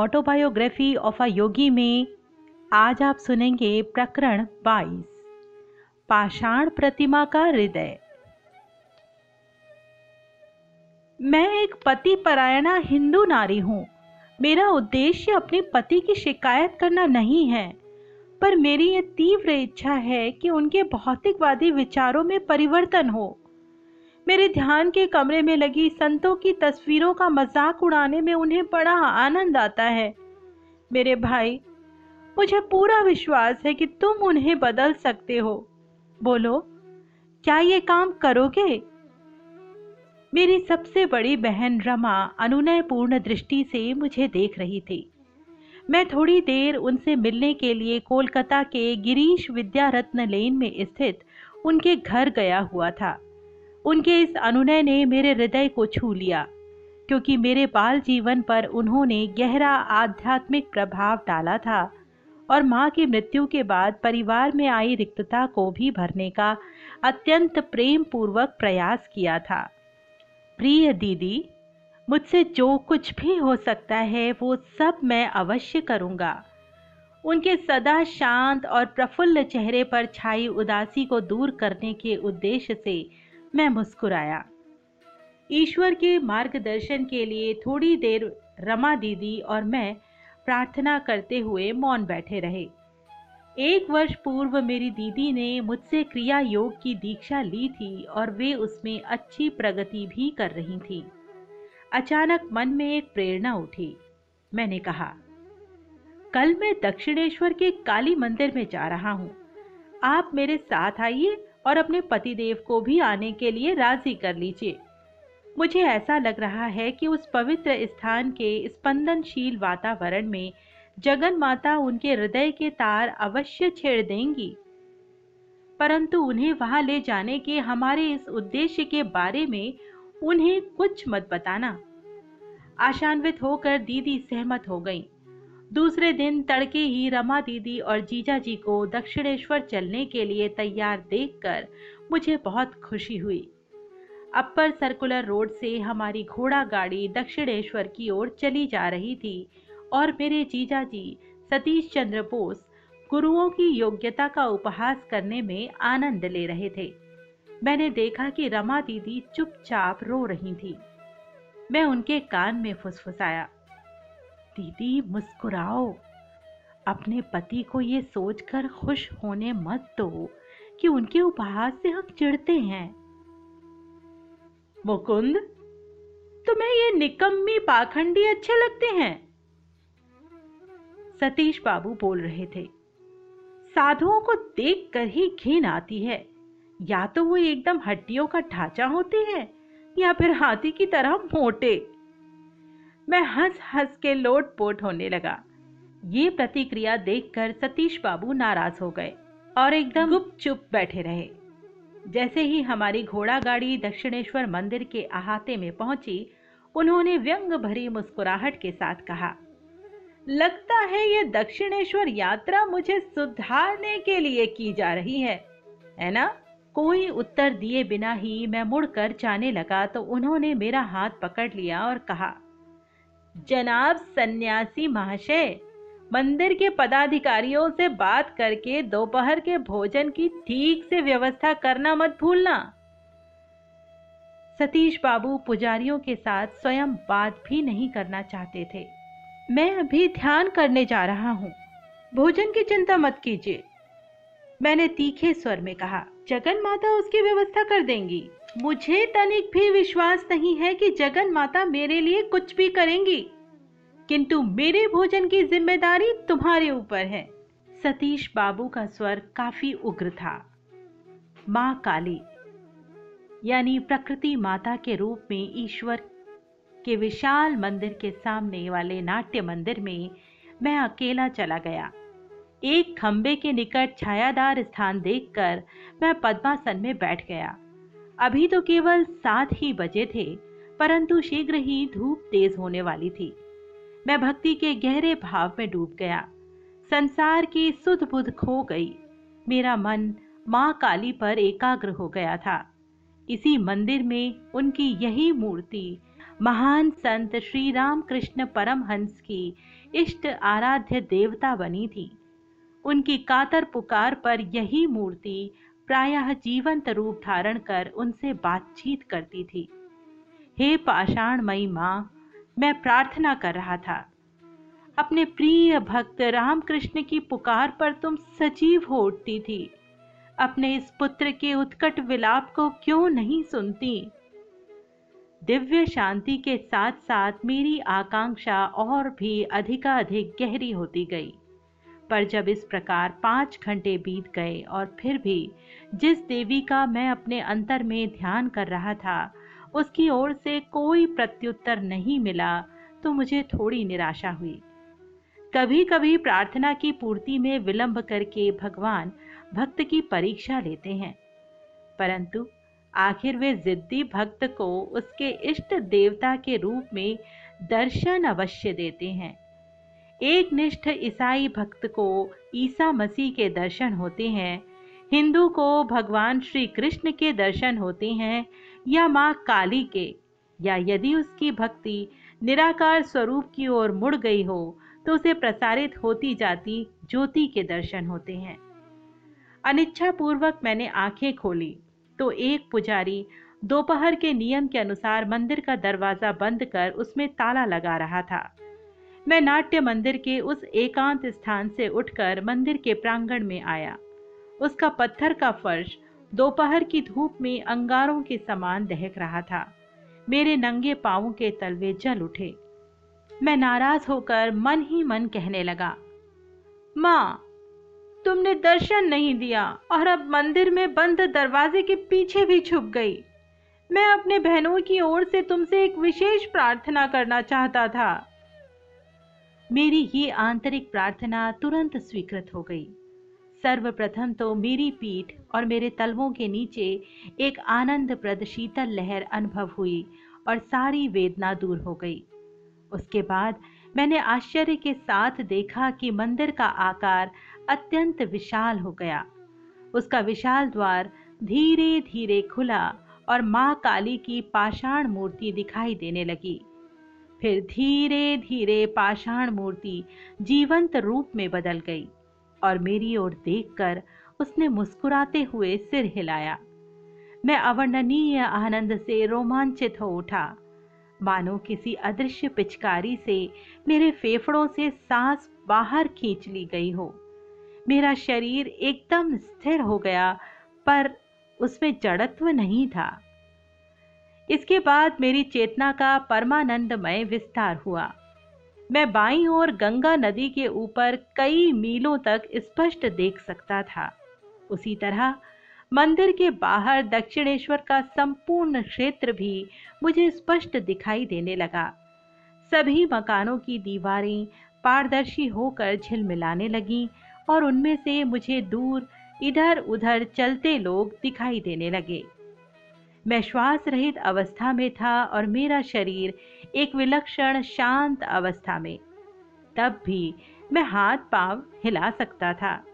Autobiography of a योगी में आज आप सुनेंगे प्रकरण 22 पाषाण प्रतिमा का हृदय। मैं एक पति परायणा हिंदू नारी हूँ। मेरा उद्देश्य अपने पति की शिकायत करना नहीं है, पर मेरी ये तीव्र इच्छा है कि उनके भौतिकवादी विचारों में परिवर्तन हो। मेरे ध्यान के कमरे में लगी संतों की तस्वीरों का मज़ाक उड़ाने में उन्हें बड़ा आनंद आता है। मेरे भाई, मुझे पूरा विश्वास है कि तुम उन्हें बदल सकते हो। बोलो, क्या ये काम करोगे? मेरी सबसे बड़ी बहन रमा अनुनयपूर्ण दृष्टि से मुझे देख रही थी। मैं थोड़ी देर उनसे मिलने के लिए कोलकाता के गिरीश विद्यारत्न लेन में स्थित उनके घर गया हुआ था। उनके इस अनुनय ने मेरे हृदय को छू लिया, क्योंकि मेरे बाल जीवन पर उन्होंने गहरा आध्यात्मिक प्रभाव डाला था और माँ की मृत्यु के बाद परिवार में आई रिक्तता को भी भरने का अत्यंत प्रेम पूर्वक प्रयास किया था। प्रिय दीदी, मुझसे जो कुछ भी हो सकता है वो सब मैं अवश्य करूँगा। उनके सदा शांत और प्रफुल्ल चेहरे पर छाई उदासी को दूर करने के उद्देश्य से मैं मुस्कुराया। ईश्वर के मार्गदर्शन के लिए थोड़ी देर रमा दीदी और मैं प्रार्थना करते हुए मौन बैठे रहे। एक वर्ष पूर्व मेरी दीदी ने मुझसे क्रिया योग की दीक्षा ली थी और वे उसमें अच्छी प्रगति भी कर रही थी। अचानक मन में एक प्रेरणा उठी। मैंने कहा, कल मैं दक्षिणेश्वर के काली मंदिर में जा रहा हूँ। आप मेरे साथ आइए और अपने पतिदेव को भी आने के लिए राज़ी कर लीजिए। मुझे ऐसा लग रहा है कि उस पवित्र स्थान के स्पंदनशील वातावरण में जगन माता उनके हृदय के तार अवश्य छेड़ देंगी। परंतु उन्हें वहाँ ले जाने के हमारे इस उद्देश्य के बारे में उन्हें कुछ मत बताना। आशान्वित होकर दीदी सहमत हो गई। दूसरे दिन तड़के ही रमा दीदी और जीजा जी को दक्षिणेश्वर चलने के लिए तैयार देखकर मुझे बहुत खुशी हुई। अपर सर्कुलर रोड से हमारी घोड़ा गाड़ी दक्षिणेश्वर की ओर चली जा रही थी और मेरे जीजा जी, सतीश चंद्र बोस, गुरुओं की योग्यता का उपहास करने में आनंद ले रहे थे। मैंने देखा कि रमा दीदी चुपचाप रो रही थी। मैं उनके कान में फुसफुसाया। दीदी, मुस्कुराओ। अपने पति को ये सोचकर खुश होने मत दो कि उनके उपहास से हम चिढ़ते हैं। मुकुंद, तुम्हें ये निकम्मी पाखंडी अच्छे लगते हैं। सतीश बाबू बोल रहे थे, साधुओं को देखकर ही घिन आती है। या तो वो एकदम हड्डियों का ढांचा होते हैं, या फिर हाथी की तरह मोटे। मैं हंस हंस के लोट पोट होने लगा। ये प्रतिक्रिया देखकर सतीश बाबू नाराज़ हो गए और एकदम गुप चुप बैठे रहे। जैसे ही हमारी घोड़ा गाड़ी दक्षिणेश्वर मंदिर के अहाते में पहुँची, उन्होंने व्यंग भरी मुस्कुराहट के साथ कहा, लगता है ये दक्षिणेश्वर यात्रा मुझे सुधारने के लिए की जा रही है है ना? कोई उत्तर दिए बिना ही मैं मुड़कर जाने लगा तो उन्होंने मेरा हाथ पकड़ लिया और कहा जनाब सन्यासी महाशय, मंदिर के पदाधिकारियों से बात करके दोपहर के भोजन की ठीक से व्यवस्था करना मत भूलना। सतीश बाबू पुजारियों के साथ स्वयं बात भी नहीं करना चाहते थे। मैं अभी ध्यान करने जा रहा हूँ। भोजन की चिंता मत कीजिए। मैंने तीखे स्वर में कहा, जगन माता उसकी व्यवस्था कर देंगी। मुझे तनिक भी विश्वास नहीं है कि जगन माता मेरे लिए कुछ भी करेंगी। किंतु मेरे भोजन की ज़िम्मेदारी तुम्हारे ऊपर है। सतीश बाबू का स्वर काफ़ी उग्र था। माँ काली, यानी प्रकृति माता के रूप में ईश्वर के विशाल मंदिर के सामने वाले नाट्य मंदिर में मैं अकेला चला गया। एक खंबे के निकट छायादार स्थान देखकर मैं पद्मासन में बैठ गया। अभी तो केवल सात ही बजे थे, परंतु शीघ्र ही धूप तेज होने वाली थी। मैं भक्ति के गहरे भाव में डूब गया। संसार की सुध बुध खो गई। मेरा मन माँ काली पर एकाग्र हो गया था। इसी मंदिर में उनकी यही मूर्ति, महान संत श्री राम कृष्ण परमहंस की इष्ट आराध्य देवता बनी थी। उनकी कातर पुकार पर यही मूर्ति प्रायः जीवंत रूप धारण कर उनसे बातचीत करती थी। हे पाषाणमयी माँ, मैं प्रार्थना कर रहा था। अपने प्रिय भक्त रामकृष्ण की पुकार पर तुम सजीव हो उठती थी। अपने इस पुत्र के उत्कट विलाप को क्यों नहीं सुनती? दिव्य शांति के साथ साथ मेरी आकांक्षा और भी अधिकाधिक गहरी होती गई। पर जब इस प्रकार पाँच घंटे बीत गए और फिर भी जिस देवी का मैं अपने अंतर में ध्यान कर रहा था, उसकी ओर से कोई प्रत्युत्तर नहीं मिला तो मुझे थोड़ी निराशा हुई। कभी कभी प्रार्थना की पूर्ति में विलंब करके भगवान भक्त की परीक्षा लेते हैं, परंतु आखिर वे जिद्दी भक्त को उसके इष्ट देवता के रूप में दर्शन अवश्य देते हैं। एक निष्ठ ईसाई भक्त को ईसा मसीह के दर्शन होते हैं। हिंदू को भगवान श्री कृष्ण के दर्शन होते हैं या माँ काली के। या यदि उसकी भक्ति निराकार स्वरूप की ओर मुड़ गई हो तो उसे प्रसारित होती जाती ज्योति के दर्शन होते हैं। अनिच्छा पूर्वक मैंने आँखें खोली तो एक पुजारी दोपहर के नियम के अनुसार मंदिर का दरवाज़ा बंद कर उसमें ताला लगा रहा था। मैं नाट्य मंदिर के उस एकांत स्थान से उठकर मंदिर के प्रांगण में आया। उसका पत्थर का फर्श दोपहर की धूप में अंगारों के समान दहक रहा था। मेरे नंगे पांवों के तलवे जल उठे। मैं नाराज़ होकर मन ही मन कहने लगा, माँ, तुमने दर्शन नहीं दिया और अब मंदिर में बंद दरवाजे के पीछे भी छुप गई। मैं अपने बहनों की ओर से तुमसे एक विशेष प्रार्थना करना चाहता था। मेरी ये आंतरिक प्रार्थना तुरंत स्वीकृत हो गई। सर्वप्रथम तो मेरी पीठ और मेरे तलवों के नीचे एक आनंद प्रद शीतल लहर अनुभव हुई और सारी वेदना दूर हो गई। उसके बाद मैंने आश्चर्य के साथ देखा कि मंदिर का आकार अत्यंत विशाल हो गया। उसका विशाल द्वार धीरे धीरे खुला और माँ काली की पाषाण मूर्ति दिखाई देने लगी। फिर धीरे धीरे पाषाण मूर्ति जीवंत रूप में बदल गई और मेरी ओर देखकर उसने मुस्कुराते हुए सिर हिलाया। मैं अवर्णनीय आनंद से रोमांचित हो उठा। मानो किसी अदृश्य पिचकारी से मेरे फेफड़ों से सांस बाहर खींच ली गई हो। मेरा शरीर एकदम स्थिर हो गया, पर उसमें जड़त्व नहीं था। इसके बाद मेरी चेतना का परमानंदमय विस्तार हुआ। मैं बाईं ओर गंगा नदी के ऊपर कई मीलों तक स्पष्ट देख सकता था। उसी तरह, मंदिर के बाहर दक्षिणेश्वर का संपूर्ण क्षेत्र भी मुझे स्पष्ट दिखाई देने लगा। सभी मकानों की दीवारें पारदर्शी होकर झिलमिलाने लगीं और उनमें से मुझे दूर इधर उधर चलते लोग दिखाई देने लगे। मैं श्वास रहित अवस्था में था और मेरा शरीर एक विलक्षण शांत अवस्था में। तब भी मैं हाथ पाँव हिला सकता था।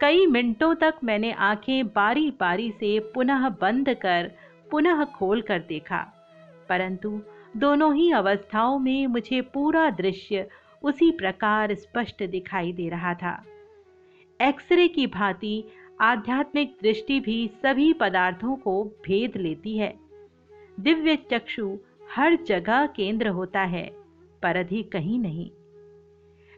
कई मिनटों तक मैंने आँखें बारी बारी से पुनः बंद कर, पुनः खोल कर देखा। परंतु दोनों ही अवस्थाओं में मुझे पूरा दृश्य उसी प्रकार स्पष्ट दिखाई दे रहा था। एक्सरे की भांति आध्यात्मिक दृष्टि भी सभी पदार्थों को भेद लेती है। दिव्य चक्षु हर जगह केंद्र होता है, पर अधिक कहीं नहीं।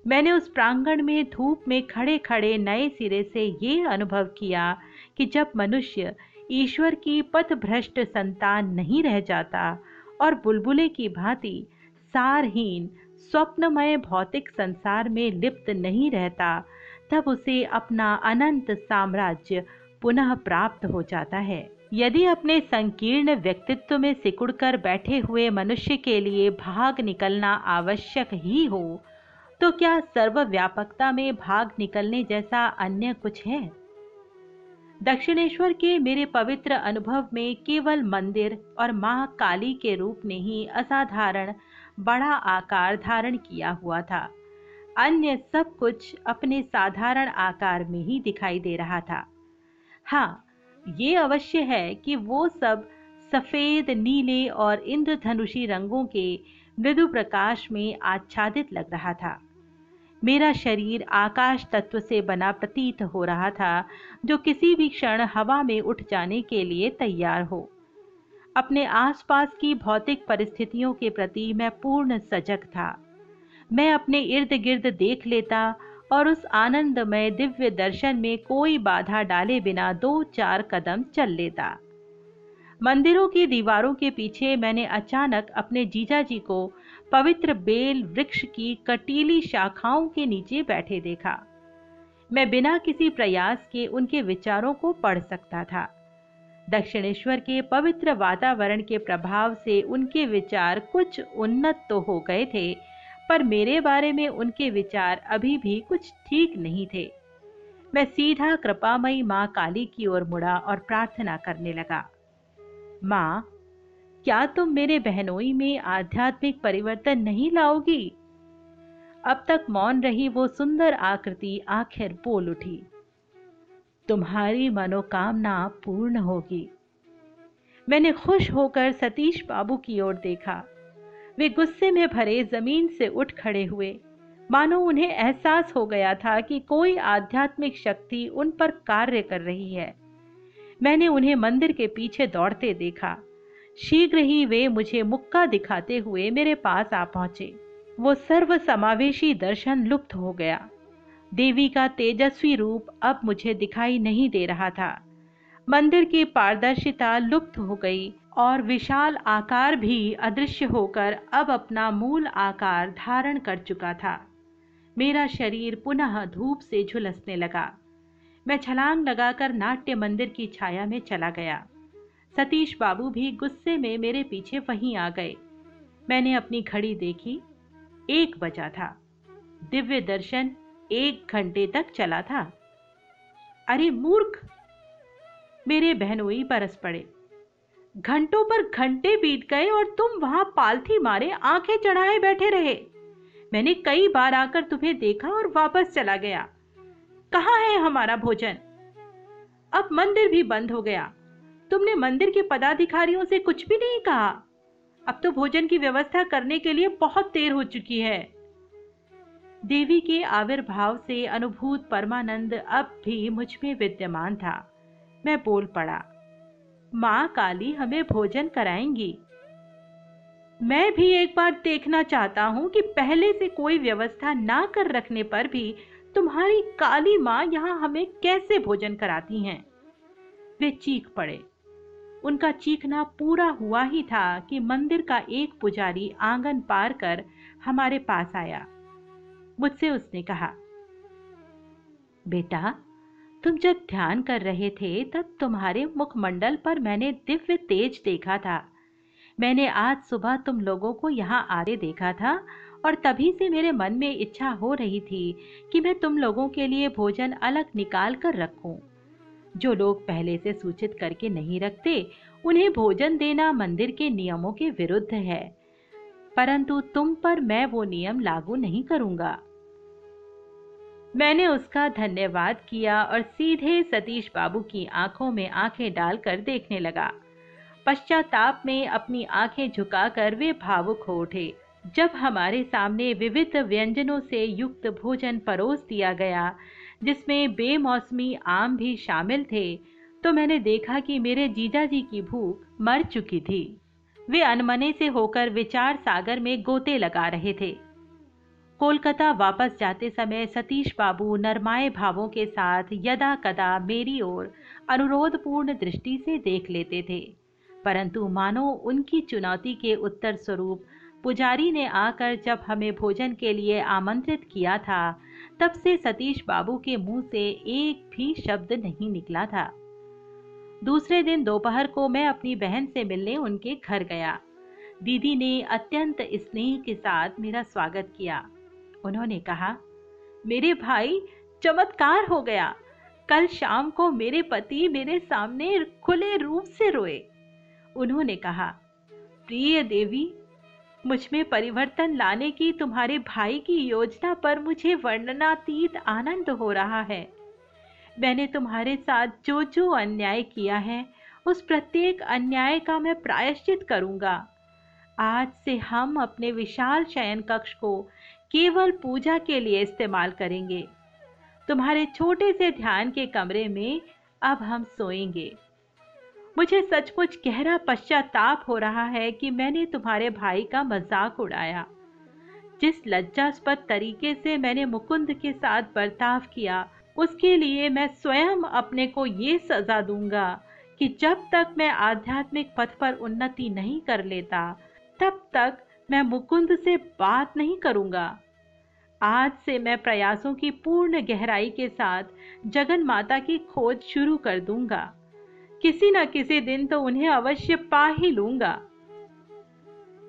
मैंने उस प्रांगण में धूप में खड़े खड़े नए सिरे से ये अनुभव किया कि जब मनुष्य ईश्वर की पथ भ्रष्ट संतान नहीं रह जाता और बुलबुले की भांति सारहीन, स्वप्नमय भौतिक संसार में लिप्त नहीं रहता तब उसे अपना अनंत साम्राज्य पुनः प्राप्त हो जाता है। यदि अपने संकीर्ण व्यक्तित्व में सिकुड़कर बैठे हुए मनुष्य के लिए भाग निकलना आवश्यक ही हो तो क्या सर्वव्यापकता में भाग निकलने जैसा अन्य कुछ है? दक्षिणेश्वर के मेरे पवित्र अनुभव में केवल मंदिर और माँ काली के रूप ने ही असाधारण, बड़ा आकार धारण किया हुआ था। अन्य सब कुछ अपने साधारण आकार में ही दिखाई दे रहा था। हाँ ये अवश्य है कि वो सब सफ़ेद, नीले और इंद्रधनुषी रंगों के मृदु प्रकाश में आच्छादित लग रहा था। मेरा शरीर आकाश तत्व से बना प्रतीत हो रहा था, जो किसी भी क्षण हवा में उठ जाने के लिए तैयार हो। अपने आसपास की भौतिक परिस्थितियों के प्रति मैं पूर्ण सजग था। मैं अपने इर्द गिर्द देख लेता और उस आनंदमय दिव्य दर्शन में कोई बाधा डाले बिना दो चार कदम चल लेता। मंदिरों की दीवारों के पीछे मैंने अचानक अपने जीजा जी को पवित्र बेल वृक्ष की कटीली शाखाओं के नीचे बैठे देखा। मैं बिना किसी प्रयास के उनके विचारों को पढ़ सकता था। दक्षिणेश्वर के पवित्र वातावरण के प्रभाव से उनके विचार कुछ उन्नत तो हो गए थे पर मेरे बारे में उनके विचार अभी भी कुछ ठीक नहीं थे। मैं सीधा कृपामयी माँ काली की ओर मुड़ा और प्रार्थना करने लगा। माँ, क्या तुम मेरे बहनोई में आध्यात्मिक परिवर्तन नहीं लाओगी? अब तक मौन रही वो सुंदर आकृति आखिर बोल उठी। तुम्हारी मनोकामना पूर्ण होगी। मैंने खुश होकर सतीश बाबू की ओर देखा। वे गुस्से में भरे ज़मीन से उठ खड़े हुए। मानो उन्हें एहसास हो गया था कि कोई आध्यात्मिक शक्ति उन पर कार्य कर रही है। मैंने उन्हें मंदिर के पीछे दौड़ते देखा। शीघ्र ही वे मुझे मुक्का दिखाते हुए मेरे पास आ पहुँचे। वो सर्व समावेशी दर्शन लुप्त हो गया। देवी का तेजस्वी रूप अब मुझे दिखाई नहीं दे रहा था। मंदिर की पारदर्शिता लुप्त हो गई। और विशाल आकार भी अदृश्य होकर अब अपना मूल आकार धारण कर चुका था। मेरा शरीर पुनः धूप से झुलसने लगा। मैं छलांग लगाकर नाट्य मंदिर की छाया में चला गया। सतीश बाबू भी गुस्से में मेरे पीछे वहीं आ गए। मैंने अपनी घड़ी देखी। एक बजा था। दिव्य दर्शन एक घंटे तक चला था। अरे मूर्ख! मेरे बहनोई बरस पड़े। घंटों पर घंटे बीत गए और तुम वहाँ पालथी मारे, आँखें चढ़ाए बैठे रहे। मैंने कई बार आकर तुम्हें देखा और वापस चला गया। कहा है हमारा भोजन? अब मंदिर भी बंद हो गया। तुमने मंदिर के पदाधिकारियों से कुछ भी नहीं कहा। अब तो भोजन की व्यवस्था करने के लिए बहुत देर हो चुकी है। देवी के आविर्भाव से अनुभूत परमानंद अब भी मुझमें विद्यमान था। मैं बोल पड़ा माँ काली हमें भोजन कराएँगी। मैं भी एक बार देखना चाहता हूँ कि पहले से कोई व्यवस्था ना कर रखने पर भी तुम्हारी काली माँ यहाँ हमें कैसे भोजन कराती हैं? वे चीख पड़े। उनका चीखना पूरा हुआ ही था कि मंदिर का एक पुजारी आँगन पार कर हमारे पास आया। मुझसे उसने कहा, बेटा तुम जब ध्यान कर रहे थे, तब तुम्हारे मुखमंडल पर मैंने दिव्य तेज देखा था। मैंने आज सुबह तुम लोगों को यहाँ आते देखा था, और तभी से मेरे मन में इच्छा हो रही थी कि मैं तुम लोगों के लिए भोजन अलग निकाल कर रखूँ। जो लोग पहले से सूचित करके नहीं रखते, उन्हें भोजन देना मंदिर के नियमों के विरुद्ध है। परंतु तुम पर मैं वो नियम लागू नहीं करूँगा। मैंने उसका धन्यवाद किया और सीधे सतीश बाबू की आँखों में आँखें डालकर देखने लगा। पश्चाताप में अपनी आँखें झुकाकर वे भावुक हो उठे। जब हमारे सामने विविध व्यंजनों से युक्त भोजन परोस दिया गया, जिसमें बेमौसमी आम भी शामिल थे तो मैंने देखा कि मेरे जीजा जी की भूख मर चुकी थी। वे अनमने से होकर विचार सागर में गोते लगा रहे थे। कोलकाता वापस जाते समय सतीश बाबू नरमाए भावों के साथ यदा कदा मेरी ओर अनुरोधपूर्ण दृष्टि से देख लेते थे। परंतु मानो उनकी चुनौती के उत्तर स्वरूप पुजारी ने आकर जब हमें भोजन के लिए आमंत्रित किया था, तब से सतीश बाबू के मुँह से एक भी शब्द नहीं निकला था। दूसरे दिन दोपहर को मैं अपनी बहन से मिलने उनके घर गया। दीदी ने अत्यंत स्नेह के साथ मेरा स्वागत किया। उन्होंने कहा, मेरे भाई, चमत्कार हो गया। कल शाम को मेरे पति मेरे सामने खुले रूप से रोए। उन्होंने कहा, प्रिय देवी, मुझमें परिवर्तन लाने की तुम्हारे भाई की योजना पर मुझे वर्णनातीत आनंद हो रहा है। मैंने तुम्हारे साथ जो जो अन्याय किया है, उस प्रत्येक अन्याय का मैं प्रायश्चित करूँगा। आज से हम अपने विशाल शयन कक्ष को केवल पूजा के लिए इस्तेमाल करेंगे। तुम्हारे छोटे से ध्यान के कमरे में अब हम सोएँगे। मुझे सचमुच गहरा पश्चाताप हो रहा है कि मैंने तुम्हारे भाई का मज़ाक उड़ाया, जिस लज्जास्पद तरीके से मैंने मुकुंद के साथ बर्ताव किया, उसके लिए मैं स्वयं अपने को ये सजा दूँगा कि जब तक मैं आध्यात्मिक पथ पर उन्नति नहीं कर लेता, तब तक मैं मुकुंद से बात नहीं करूँगा। आज से मैं प्रयासों की पूर्ण गहराई के साथ जगन माता की खोज शुरू कर दूँगा। किसी न किसी दिन तो उन्हें अवश्य पा ही लूँगा।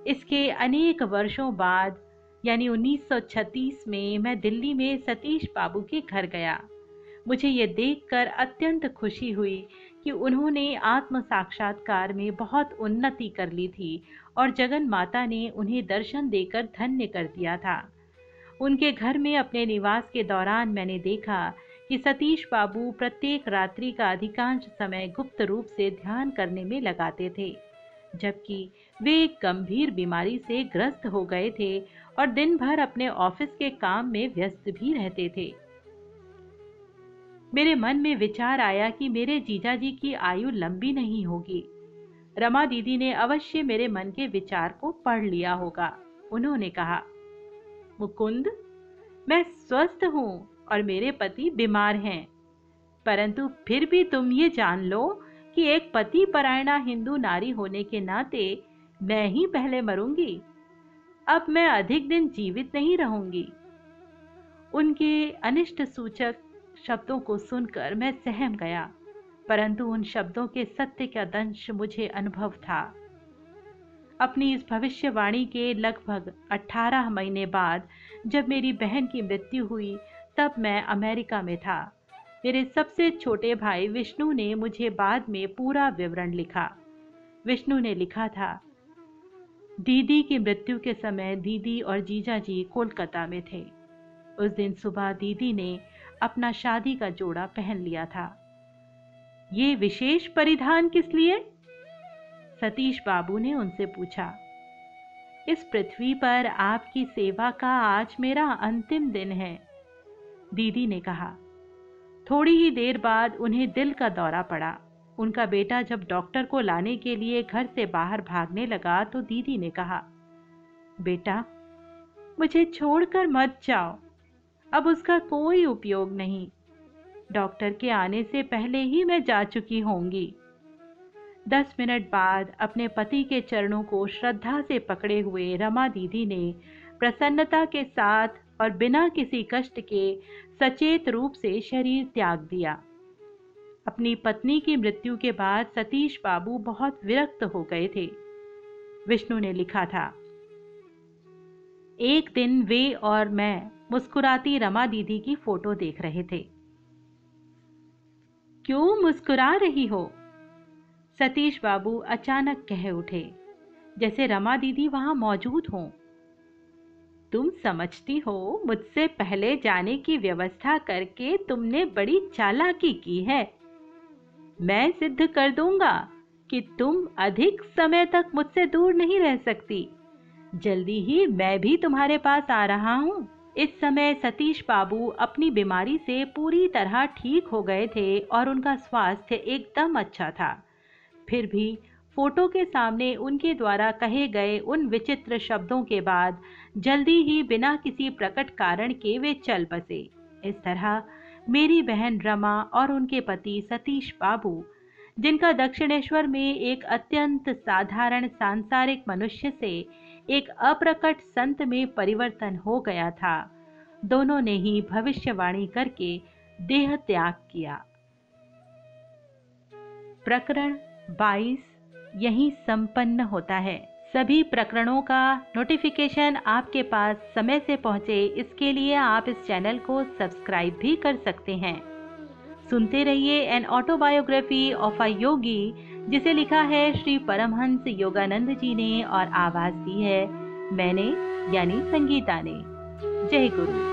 इसके अनेक वर्षों बाद, यानी 1936 में मैं दिल्ली में सतीश बाबू के घर गया। मुझे ये देखकर अत्यंत खुशी हुई कि उन्होंने आत्म साक्षात्कार में बहुत उन्नति कर ली थी और जगन माता ने उन्हें दर्शन देकर धन्य कर दिया था। उनके घर में अपने निवास के दौरान मैंने देखा कि सतीश बाबू प्रत्येक रात्रि का अधिकांश समय गुप्त रूप से ध्यान करने में लगाते थे, जबकि वे एक गंभीर बीमारी से ग्रस्त हो गए थे और दिन भर अपने ऑफ़िस के काम में व्यस्त भी रहते थे। मेरे मन में विचार आया कि मेरे जीजा जी की आयु लंबी नहीं होगी। रमा दीदी ने अवश्य मेरे मन के विचार को पढ़ लिया होगा, उन्होंने कहा। मुकुंद, मैं स्वस्थ हूँ और मेरे पति बीमार हैं, परंतु फिर भी तुम ये जान लो कि एक पति परायणा हिंदू नारी होने के नाते मैं ही पहले मरूँगी, अब मैं अधिक दिन जीवित नहीं रहूँगी। उनके अनिष्ट सूचक शब्दों को सुनकर मैं सहम गया। परंतु उन शब्दों के सत्य का दंश मुझे अनुभव था। अपनी इस भविष्यवाणी के लगभग 18 महीने बाद जब मेरी बहन की मृत्यु हुई, तब मैं अमेरिका में था। मेरे सबसे छोटे भाई विष्णु ने मुझे बाद में पूरा विवरण लिखा। विष्णु ने लिखा था, दीदी की मृत्यु के समय दीदी और जीजा जी कोलकाता में थे। उस दिन सुबह दीदी ने अपना शादी का जोड़ा पहन लिया था। ये विशेष परिधान किस लिए? सतीश बाबू ने उनसे पूछा, इस पृथ्वी पर आपकी सेवा का आज मेरा अंतिम दिन है। दीदी ने कहा, थोड़ी ही देर बाद उन्हें दिल का दौरा पड़ा। उनका बेटा जब डॉक्टर को लाने के लिए घर से बाहर भागने लगा तो दीदी ने कहा, बेटा, मुझे छोड़कर मत जाओ। अब उसका कोई उपयोग नहीं। डॉक्टर के आने से पहले ही मैं जा चुकी होंगी। दस मिनट बाद अपने पति के चरणों को श्रद्धा से पकड़े हुए रमा दीदी ने प्रसन्नता के साथ और बिना किसी कष्ट के सचेत रूप से शरीर त्याग दिया। अपनी पत्नी की मृत्यु के बाद सतीश बाबू बहुत विरक्त हो गए थे। विष्णु ने लिखा था, एक दिन वे और मैं मुस्कुराती रमा दीदी की फ़ोटो देख रहे थे। क्यों मुस्कुरा रही हो? सतीश बाबू अचानक कह उठे, जैसे रमा दीदी वहाँ मौजूद हों। तुम समझती हो, मुझसे पहले जाने की व्यवस्था करके तुमने बड़ी चालाकी की है। मैं सिद्ध कर दूँगा कि तुम अधिक समय तक मुझसे दूर नहीं रह सकती। जल्दी ही मैं भी तुम्हारे पास आ रहा हूँ। इस समय सतीश बाबू अपनी बीमारी से पूरी तरह ठीक हो गए थे और उनका स्वास्थ्य एकदम अच्छा था। फिर भी फ़ोटो के सामने उनके द्वारा कहे गए उन विचित्र शब्दों के बाद जल्दी ही बिना किसी प्रकट कारण के वे चल बसे। इस तरह मेरी बहन रमा और उनके पति सतीश बाबू, जिनका दक्षिणेश्वर में एक अत्यंत साधारण सांसारिक मनुष्य से एक अप्रकट संत में परिवर्तन हो गया था। दोनों ने ही भविष्यवाणी करके देह त्याग किया। प्रकरण 22 यही संपन्न होता है। सभी प्रकरणों का नोटिफिकेशन आपके पास समय से पहुँचे, इसके लिए आप इस चैनल को सब्सक्राइब भी कर सकते हैं। सुनते रहिए an autobiography of a yogi जिसे लिखा है श्री परमहंस योगानंद जी ने और आवाज़ दी है मैंने, यानी संगीता ने। जय गुरु।